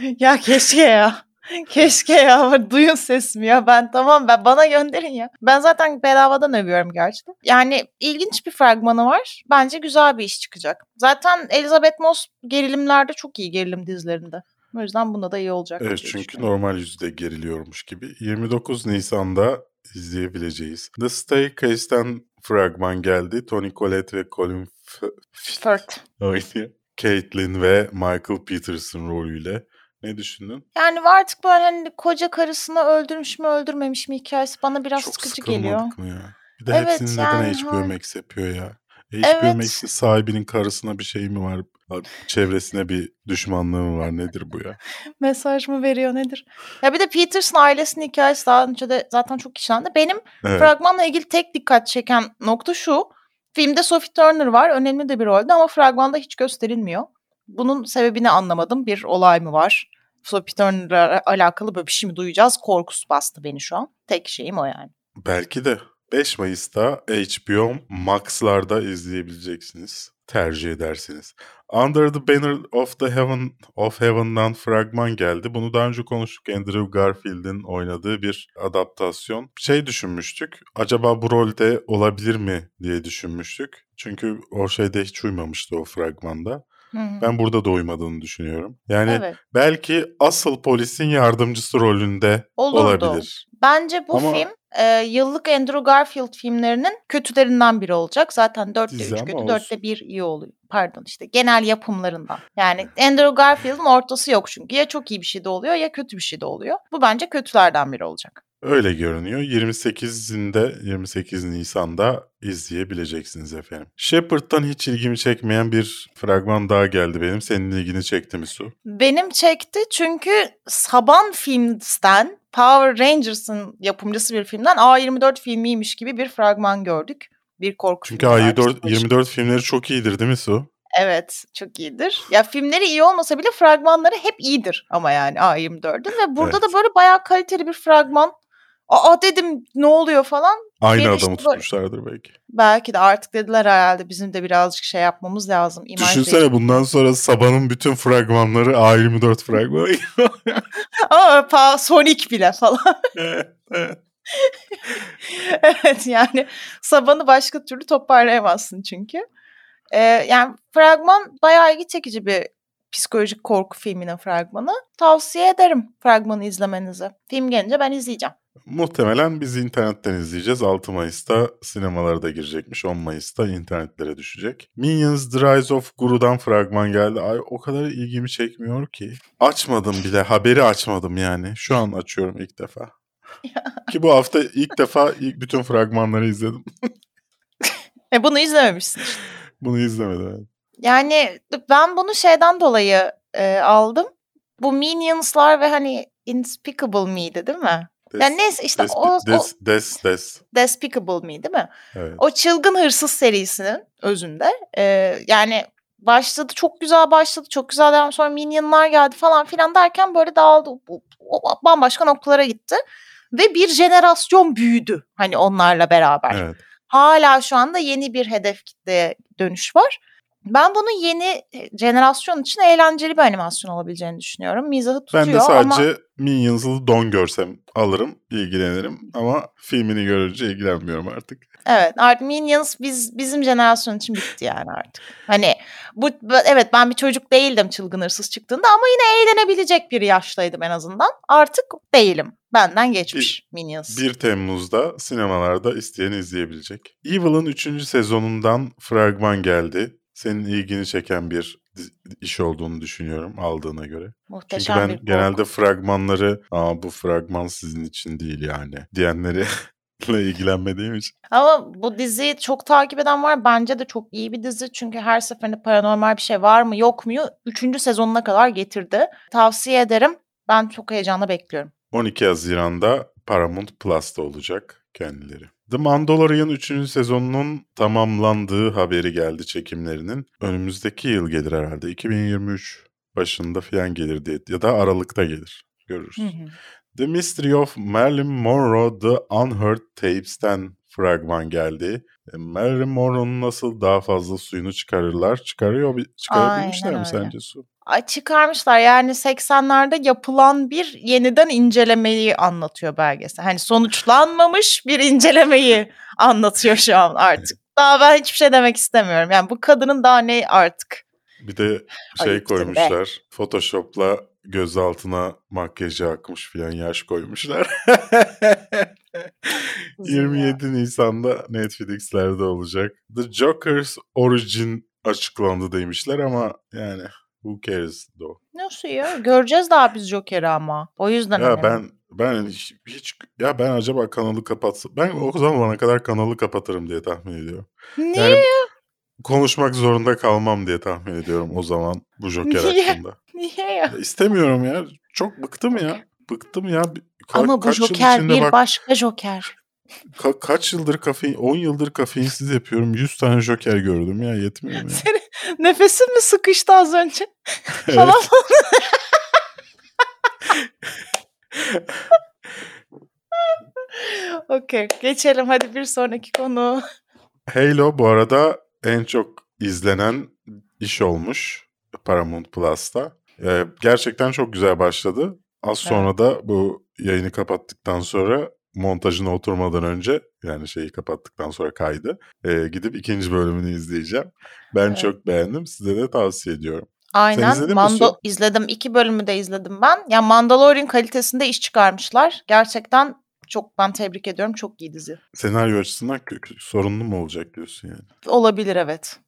Ya keşke ya. Keşke ya. Duyun sesimi ya. Ben tamam ben bana gönderin ya. Ben zaten bedavadan övüyorum gerçekten. Yani ilginç bir fragmanı var. Bence güzel bir iş çıkacak. Zaten Elizabeth Moss gerilimlerde çok iyi gerilim dizilerinde. O yüzden bunda da iyi olacak. Evet çünkü normal yüzde geriliyormuş gibi. 29 Nisan'da izleyebileceğiz. The Staircase'ten fragman geldi. Tony Collette ve Colin Firth. oynuyor. Caitlin ve Michael Peterson rolüyle. Ne düşündün? Yani artık böyle hani koca karısını öldürmüş mü öldürmemiş mi hikayesi bana biraz Çok sıkıcı geliyor. mı ya? Bir de Evet, hepsinin yani neden HBO hayır. Max yapıyor ya? Evet. HBO Max'in sahibinin karısına bir şey mi var? Çevresine bir düşmanlığı mı var? Nedir bu ya? Mesaj mı veriyor nedir? Ya bir de Peterson ailesinin hikayesi daha önce de zaten çok işlendi. Benim Evet. Fragmanla ilgili tek dikkat çeken nokta şu. Filmde Sophie Turner var. Önemli de bir rolde ama fragmanda hiç gösterilmiyor. Bunun sebebini anlamadım. Bir olay mı var? Sophie Turner'la alakalı böyle bir şey mi duyacağız? Korkusu bastı beni şu an. Tek şeyim o yani. Belki de 5 Mayıs'ta HBO Max'larda izleyebileceksiniz. Tercih edersiniz. Under the Banner of the Heaven of Heaven'dan fragman geldi. Bunu daha önce konuştuk. Andrew Garfield'in oynadığı bir adaptasyon. Şey düşünmüştük. Acaba bu rolde olabilir mi diye düşünmüştük. Çünkü o şeyde hiç uymamıştı o fragmanda. Hı hı. Ben burada da uymadığını düşünüyorum. Yani evet. belki asıl polisin yardımcısı rolünde Olurdu. olabilir. Bence bu Ama- film e, yıllık Andrew Garfield filmlerinin kötülerinden biri olacak. Zaten dörtte Dizi üç ama kötü, olsun. dörtte bir iyi oluyor. Pardon işte genel yapımlarından. Yani Andrew Garfield'ın ortası yok çünkü. Ya çok iyi bir şey de oluyor ya kötü bir şey de oluyor. Bu bence kötülerden biri olacak. Öyle görünüyor. 28'inde 28 Nisan'da izleyebileceksiniz efendim. Shepard'dan hiç ilgimi çekmeyen bir fragman daha geldi benim. Senin ilgini çekti mi Su? Benim çekti çünkü Saban Films'ten Power Rangers'ın yapımcısı bir filmden A24 filmiymiş gibi bir fragman gördük. Bir korku Çünkü filmi var, A24 psikolojik. 24 filmleri çok iyidir değil mi Su? Evet çok iyidir. Ya filmleri iyi olmasa bile fragmanları hep iyidir ama yani A24'ün ve burada da Evet. böyle bayağı kaliteli bir fragman. Aa dedim ne oluyor falan. Aynı Beni adamı tutmuşlardır belki. Belki de artık dediler herhalde bizim de birazcık şey yapmamız lazım. İmaj Düşünsene bundan sonra Sabah'ın bütün fragmanları A24 fragmanı. Aa Sonic bile falan. Evet, evet. evet yani sabanı başka türlü toparlayamazsın çünkü. Ee, yani fragman bayağı ilgi çekici bir psikolojik korku filminin fragmanı. Tavsiye ederim fragmanı izlemenizi. Film gelince ben izleyeceğim. Muhtemelen biz internetten izleyeceğiz. 6 Mayıs'ta sinemalara da girecekmiş. 10 Mayıs'ta internetlere düşecek. Minions The Rise of Guru'dan fragman geldi. Ay o kadar ilgimi çekmiyor ki. Açmadım bile. Haberi açmadım yani. Şu an açıyorum ilk defa. ki bu hafta ilk defa ilk bütün fragmanları izledim. E bunu izlememişsin. Bunu izlemedim. Yani ben bunu şeyden dolayı e, aldım. Bu Minions'lar ve hani Inspicable Me'di değil mi? Des, Yani neyse işte des, o, o des, des, des. Despicable Me değil mi? Evet. O çılgın hırsız serisinin özünde. e, yani başladı çok güzel başladı çok güzel devam sonra Minion'lar geldi falan filan derken böyle dağıldı. O- o- bambaşka noktalara gitti. Ve bir jenerasyon büyüdü hani onlarla beraber. evet. Hala şu anda yeni bir hedef kitleye dönüş var. Ben bunu yeni e, jenerasyon için eğlenceli bir animasyon olabileceğini düşünüyorum. Mizahı tutuyor Ben de sadece ama Minions'lı don görsem alırım, ilgilenirim. Ama filmini görünce ilgilenmiyorum artık. evet artık Minions biz bizim jenerasyon için bitti yani artık. Hani bu evet ben bir çocuk değildim çılgın hırsız çıktığında ama yine eğlenebilecek bir yaştaydım en azından. Artık değilim. Benden geçmiş Minions. 1 Temmuz'da sinemalarda isteyen izleyebilecek. Evil'ın 3. sezonundan fragman geldi. Senin ilgini çeken bir iş olduğunu düşünüyorum aldığına göre. Çünkü Muhteşem ben bir genelde fragmanları Aa, bu fragman sizin için değil yani diyenleri ilgilenmediğim için. Ama bu diziyi çok takip eden var. Bence de çok iyi bir dizi. Çünkü her seferinde paranormal bir şey var mı yok mu? Üçüncü sezonuna kadar getirdi. Tavsiye ederim. Ben çok heyecanla bekliyorum. 12 Haziran'da Paramount Plus'ta olacak kendileri. The Mandalorian 3. sezonunun tamamlandığı haberi geldi çekimlerinin. Önümüzdeki yıl gelir herhalde. 2023 başında falan gelir diye ya da Aralık'ta gelir. Görürüz. Hı hı. The Mystery of Marilyn Monroe The Unheard Tapes'ten fragman geldi. E, Marilyn Monroe'nun nasıl daha fazla suyunu çıkarırlar? Çıkarıyor, çıkarabilmişler Aynen mi öyle. sence su? Çıkarmışlar yani 80'lerde yapılan bir yeniden incelemeyi anlatıyor belgesel. Hani sonuçlanmamış bir incelemeyi anlatıyor şu an artık. Daha ben hiçbir şey demek istemiyorum. Yani bu kadının daha ne artık? Bir de şey Ayıptır be. koymuşlar. Photoshop'la göz altına makyajı akmış filan yaş koymuşlar. 27 Nisan'da Netflix'lerde olacak. The Joker's Origin açıklandı demişler ama yani who cares though. Nasıl ya? Göreceğiz daha biz Joker'i ama. O yüzden Ya önemli. ben ben hiç, hiç ya ben acaba kanalı kapatsam ben o zamana kadar kanalı kapatırım diye tahmin ediyorum. Niye? Yani konuşmak zorunda kalmam diye tahmin ediyorum o zaman bu Joker Niye? hakkında. Niye ya? Ya istemiyorum ya. Çok bıktım ya. Bıktım ya. Ka- Ama bu Joker bir bak- başka Joker. ka- kaç yıldır kafein 10 yıldır kafeinsiz yapıyorum. 100 tane Joker gördüm ya yetmiyor mu ya? Senin nefesin mi sıkıştı az önce? Falan. Okey. Geçelim hadi bir sonraki konu. Halo bu arada en çok izlenen iş olmuş Paramount Plus'ta. Ee, gerçekten çok güzel başladı. Az sonra da bu yayını kapattıktan sonra montajına oturmadan önce yani şeyi kapattıktan sonra kaydı. e, gidip ikinci bölümünü izleyeceğim. Ben Evet. çok beğendim. Size de tavsiye ediyorum. Aynen. Mando Su? izledim. İki bölümü de izledim ben. Ya Mandalorian kalitesinde iş çıkarmışlar. Gerçekten çok ben tebrik ediyorum. Çok iyi dizi. Senaryo açısından sorunlu mu olacak diyorsun yani? Olabilir evet.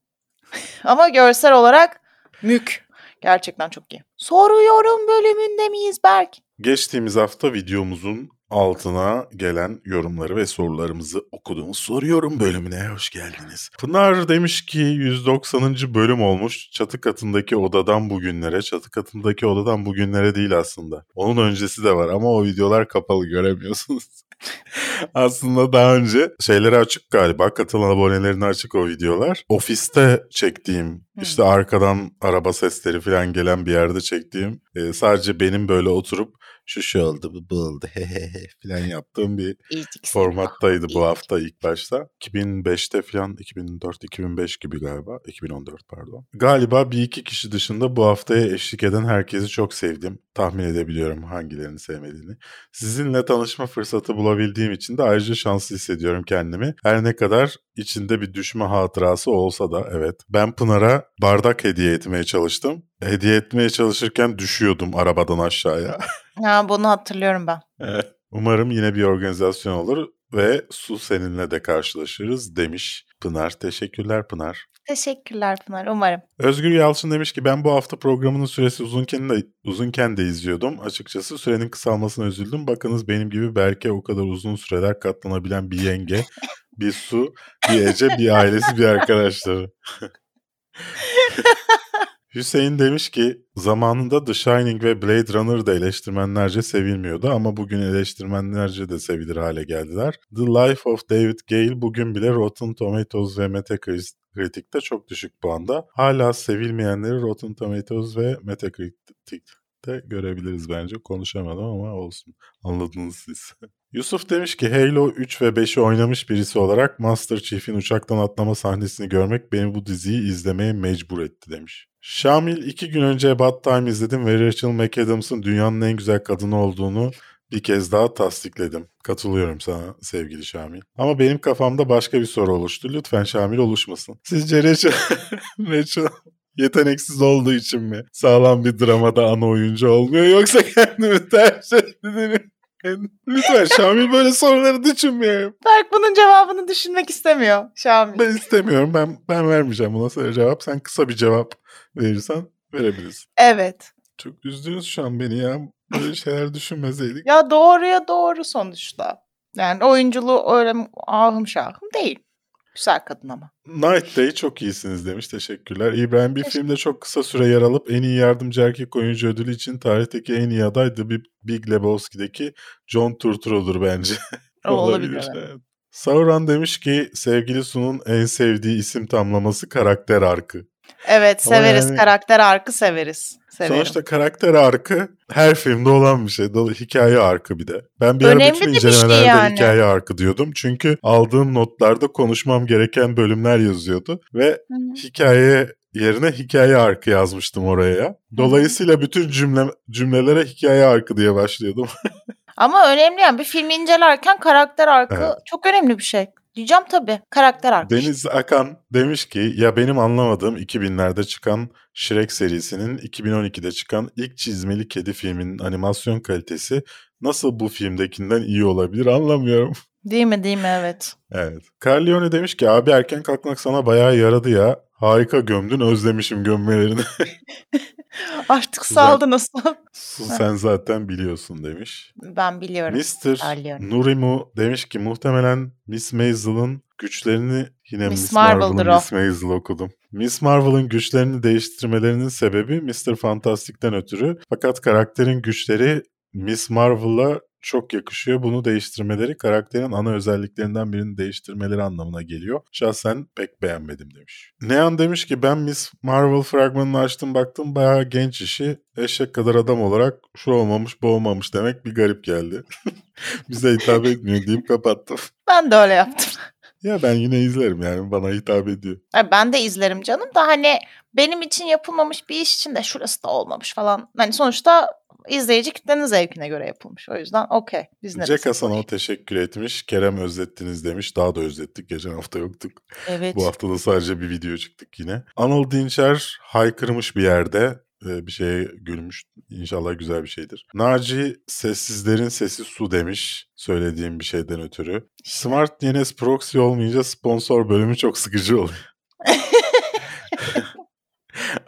Ama görsel olarak mük. Gerçekten çok iyi. Soruyorum bölümünde miyiz Berk? Geçtiğimiz hafta videomuzun altına gelen yorumları ve sorularımızı okuduğumuz soruyorum bölümüne hoş geldiniz. Pınar demiş ki 190. bölüm olmuş. Çatı katındaki odadan bugünlere, çatı katındaki odadan bugünlere değil aslında. Onun öncesi de var ama o videolar kapalı göremiyorsunuz. aslında daha önce şeyleri açık galiba. Katılan abonelerine açık o videolar. Ofiste çektiğim işte arkadan araba sesleri falan gelen bir yerde çektiğim e, sadece benim böyle oturup şu şu oldu bu bu oldu hehehe falan yaptığım bir formattaydı bu hafta ilk başta. 2005'te falan 2004-2005 gibi galiba 2014 pardon. Galiba bir iki kişi dışında bu haftaya eşlik eden herkesi çok sevdim. Tahmin edebiliyorum hangilerini sevmediğini. Sizinle tanışma fırsatı bulabildiğim için de ayrıca şanslı hissediyorum kendimi. Her ne kadar içinde bir düşme hatırası olsa da evet. Ben Pınar'a bardak hediye etmeye çalıştım. Hediye etmeye çalışırken düşüyordum arabadan aşağıya. Ha, bunu hatırlıyorum ben. Evet. Umarım yine bir organizasyon olur ve su seninle de karşılaşırız demiş Pınar. Teşekkürler Pınar. Teşekkürler Pınar. Umarım. Özgür Yalçın demiş ki ben bu hafta programının süresi uzunken de, uzunken de izliyordum. Açıkçası sürenin kısalmasına üzüldüm. Bakınız benim gibi Berke o kadar uzun süreler katlanabilen bir yenge, bir su, bir Ece, bir ailesi, bir arkadaşları. Hüseyin demiş ki zamanında The Shining ve Blade Runner da eleştirmenlerce sevilmiyordu ama bugün eleştirmenlerce de sevilir hale geldiler. The Life of David Gale bugün bile Rotten Tomatoes ve Metacritic'te çok düşük puanda. Hala sevilmeyenleri Rotten Tomatoes ve Metacritic'te görebiliriz bence. Konuşamadım ama olsun. Anladınız siz. Yusuf demiş ki Halo 3 ve 5'i oynamış birisi olarak Master Chief'in uçaktan atlama sahnesini görmek beni bu diziyi izlemeye mecbur etti demiş. Şamil iki gün önce About Time izledim ve Rachel McAdams'ın dünyanın en güzel kadını olduğunu bir kez daha tasdikledim. Katılıyorum sana sevgili Şamil. Ama benim kafamda başka bir soru oluştu. Lütfen Şamil oluşmasın. Sizce Rachel, Rachel yeteneksiz olduğu için mi sağlam bir dramada ana oyuncu olmuyor yoksa kendimi tercih ettiğini Lütfen Şamil böyle soruları düşünmüyor. Berk bunun cevabını düşünmek istemiyor Şamil. Ben istemiyorum. Ben ben vermeyeceğim buna sana cevap. Sen kısa bir cevap verirsen verebiliriz. Evet. Çok üzdünüz şu an beni ya. Böyle şeyler düşünmeseydik. Ya doğruya doğru sonuçta. Yani oyunculuğu öyle ahım şahım değil. Güzel kadın ama. Night Day çok iyisiniz demiş. Teşekkürler. İbrahim bir filmde çok kısa süre yer alıp en iyi yardımcı erkek oyuncu ödülü için tarihteki en iyi aday The Big, Lebowski'deki John Turturro'dur bence. Olabilir, evet. evet. Sauron demiş ki sevgili Su'nun en sevdiği isim tamlaması karakter arkı. Evet Ama severiz. yani- Karakter arkı severiz. Severim. Sonuçta karakter arkı her filmde olan bir şey. Dolu hikaye arkı bir de. Ben bir ara Önemli bütün bir şey incelemelerde yani. hikaye arkı diyordum. Çünkü aldığım notlarda konuşmam gereken bölümler yazıyordu. Ve Hı hı. hikaye yerine hikaye arkı yazmıştım oraya. Dolayısıyla bütün cümle cümlelere hikaye arkı diye başlıyordum. Ama önemli yani bir filmi incelerken karakter arkı Evet. çok önemli bir şey. Diyeceğim tabii. Karakter arkı. Deniz Akan demiş ki ya benim anlamadığım 2000'lerde çıkan Shrek serisinin 2012'de çıkan ilk çizmeli kedi filminin animasyon kalitesi nasıl bu filmdekinden iyi olabilir anlamıyorum. Değil mi değil mi evet. Evet. Carlione demiş ki abi erken kalkmak sana bayağı yaradı ya. Harika gömdün özlemişim gömmelerini. Artık saldı nasıl? Sen zaten biliyorsun demiş. Ben biliyorum. Mr. Nurimu demiş ki muhtemelen Miss Maisel'ın güçlerini yine Miss Miss, Marvel'dır Marvel'ın o. Miss Maisel okudum. Miss Marvel'ın güçlerini değiştirmelerinin sebebi Mr. Fantastic'ten ötürü. Fakat karakterin güçleri Miss Marvel'a çok yakışıyor. Bunu değiştirmeleri karakterin ana özelliklerinden birini değiştirmeleri anlamına geliyor. Şahsen pek beğenmedim demiş. Nean demiş ki ben Miss Marvel fragmanını açtım baktım bayağı genç işi. Eşek kadar adam olarak şu olmamış bu olmamış demek bir garip geldi. Bize hitap etmiyor deyip kapattım. Ben de öyle yaptım. Ya ben yine izlerim yani bana hitap ediyor. Ha, Ben de izlerim canım da hani benim için yapılmamış bir iş için de şurası da olmamış falan. Hani sonuçta izleyici kitlenin zevkine göre yapılmış. O yüzden okey. Biz ne Jack desek Hasan'a teşekkür etmiş. Kerem özlettiniz demiş. Daha da özlettik. Geçen hafta yoktuk. Evet. Bu hafta da sadece bir video çıktık yine. Anıl Dinçer haykırmış bir yerde. Bir şeye gülmüş. İnşallah güzel bir şeydir. Naci sessizlerin sesi su demiş. Söylediğim bir şeyden ötürü. Smart DNS proxy olmayınca sponsor bölümü çok sıkıcı oluyor.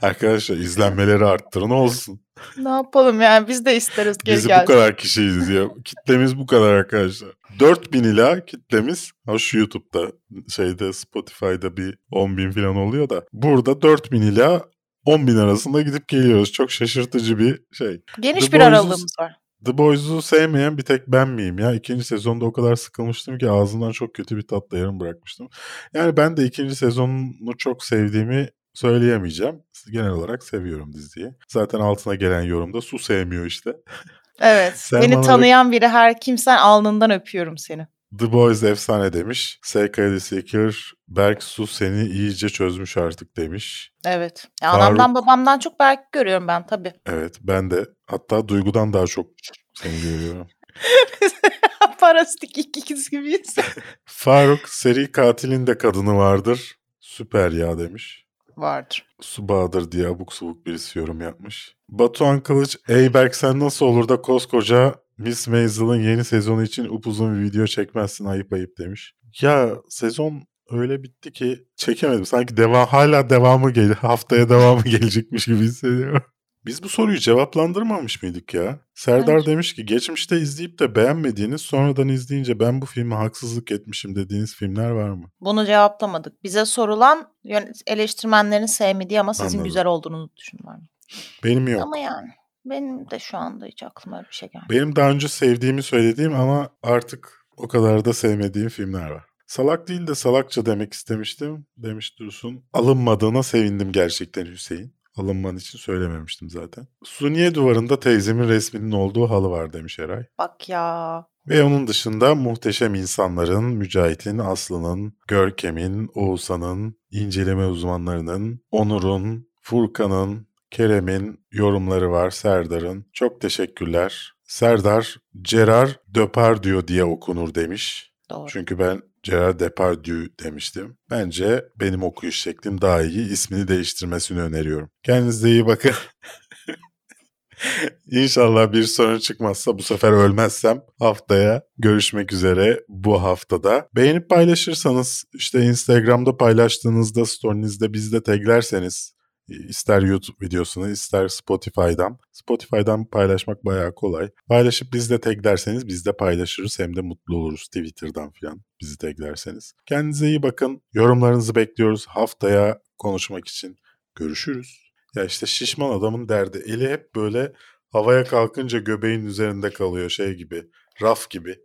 Arkadaşlar izlenmeleri arttırın olsun. Ne yapalım yani biz de isteriz geri Biz bu kadar kişiyiz ya. Kitlemiz bu kadar arkadaşlar. 4000 ila kitlemiz ha şu YouTube'da şeyde Spotify'da bir 10 bin falan oluyor da burada 4000 ila 10 bin arasında gidip geliyoruz. Çok şaşırtıcı bir şey. Geniş The bir Boys'u- aralığımız var. The Boys'u sevmeyen bir tek ben miyim ya? İkinci sezonda o kadar sıkılmıştım ki ağzından çok kötü bir tatla yarım bırakmıştım. Yani ben de ikinci sezonunu çok sevdiğimi söyleyemeyeceğim. Genel olarak seviyorum diziyi. Zaten altına gelen yorumda su sevmiyor işte. Evet. Beni tanıyan biri her kimsen alnından öpüyorum seni. The Boys efsane demiş. SKD Seeker, Berk Su seni iyice çözmüş artık demiş. Evet. Ya Faruk- anamdan babamdan çok belki görüyorum ben tabii. Evet ben de hatta Duygu'dan daha çok seni görüyorum. Parastik ikiz gibiyiz. Faruk seri katilin de kadını vardır. Süper ya demiş. Vardır. Su Bahadır diye abuk subuk birisi yorum yapmış. Batuhan Kılıç, ey Berk sen nasıl olur da koskoca Miss Maisel'ın yeni sezonu için upuzun bir video çekmezsin ayıp ayıp demiş. Ya sezon öyle bitti ki çekemedim. Sanki devam hala devamı gel haftaya devamı gelecekmiş gibi hissediyorum. Biz bu soruyu cevaplandırmamış mıydık ya? Serdar Bence. demiş ki geçmişte izleyip de beğenmediğiniz sonradan izleyince ben bu filme haksızlık etmişim dediğiniz filmler var mı? Bunu cevaplamadık. Bize sorulan eleştirmenlerin sevmediği ama sizin Anladım. güzel olduğunu düşünüyor. Benim yok. Ama yani benim de şu anda hiç aklıma öyle bir şey gelmedi. Benim daha önce sevdiğimi söylediğim ama artık o kadar da sevmediğim filmler var. Salak değil de salakça demek istemiştim demiş Dursun. Alınmadığına sevindim gerçekten Hüseyin. Alınman için söylememiştim zaten. Suniye duvarında teyzemin resminin olduğu halı var demiş Eray. Bak ya. Ve onun dışında muhteşem insanların, Mücahit'in, Aslı'nın, Görkem'in, Oğuzhan'ın, inceleme uzmanlarının, Onur'un, Furkan'ın, Kerem'in yorumları var, Serdar'ın. Çok teşekkürler. Serdar, Gerard Depardieu diye okunur demiş. Doğru. Çünkü ben Gerard Depardieu demiştim. Bence benim okuyuş şeklim daha iyi. İsmini değiştirmesini öneriyorum. Kendinize iyi bakın. İnşallah bir sorun çıkmazsa bu sefer ölmezsem haftaya görüşmek üzere bu haftada. Beğenip paylaşırsanız işte Instagram'da paylaştığınızda storynizde bizde taglerseniz İster YouTube videosunu ister Spotify'dan. Spotify'dan paylaşmak bayağı kolay. Paylaşıp biz de taglerseniz biz de paylaşırız hem de mutlu oluruz Twitter'dan falan bizi taglerseniz. Kendinize iyi bakın. Yorumlarınızı bekliyoruz. Haftaya konuşmak için görüşürüz. Ya işte şişman adamın derdi. Eli hep böyle havaya kalkınca göbeğin üzerinde kalıyor şey gibi. Raf gibi.